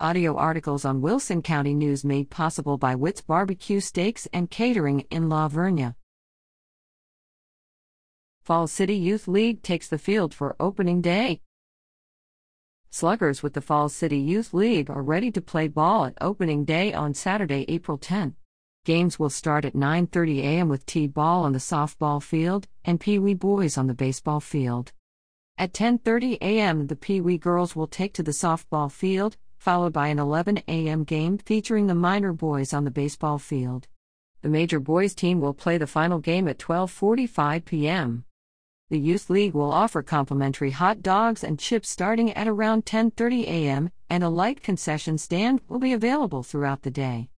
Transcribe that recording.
Audio articles on Wilson County News made possible by Witt's Barbecue Steaks and Catering in La Vernia. Falls City Youth League takes the field for opening day. Sluggers with the Falls City Youth League are ready to play ball at opening day on Saturday, April 10. Games will start at 9:30 a.m. with T-ball on the softball field and Pee Wee boys on the baseball field. At 10:30 a.m., the Pee Wee girls will take to the softball field, followed by an 11 a.m. game featuring the minor boys on the baseball field. The major boys team will play the final game at 12:45 p.m. The Youth League will offer complimentary hot dogs and chips starting at around 10:30 a.m., and a light concession stand will be available throughout the day.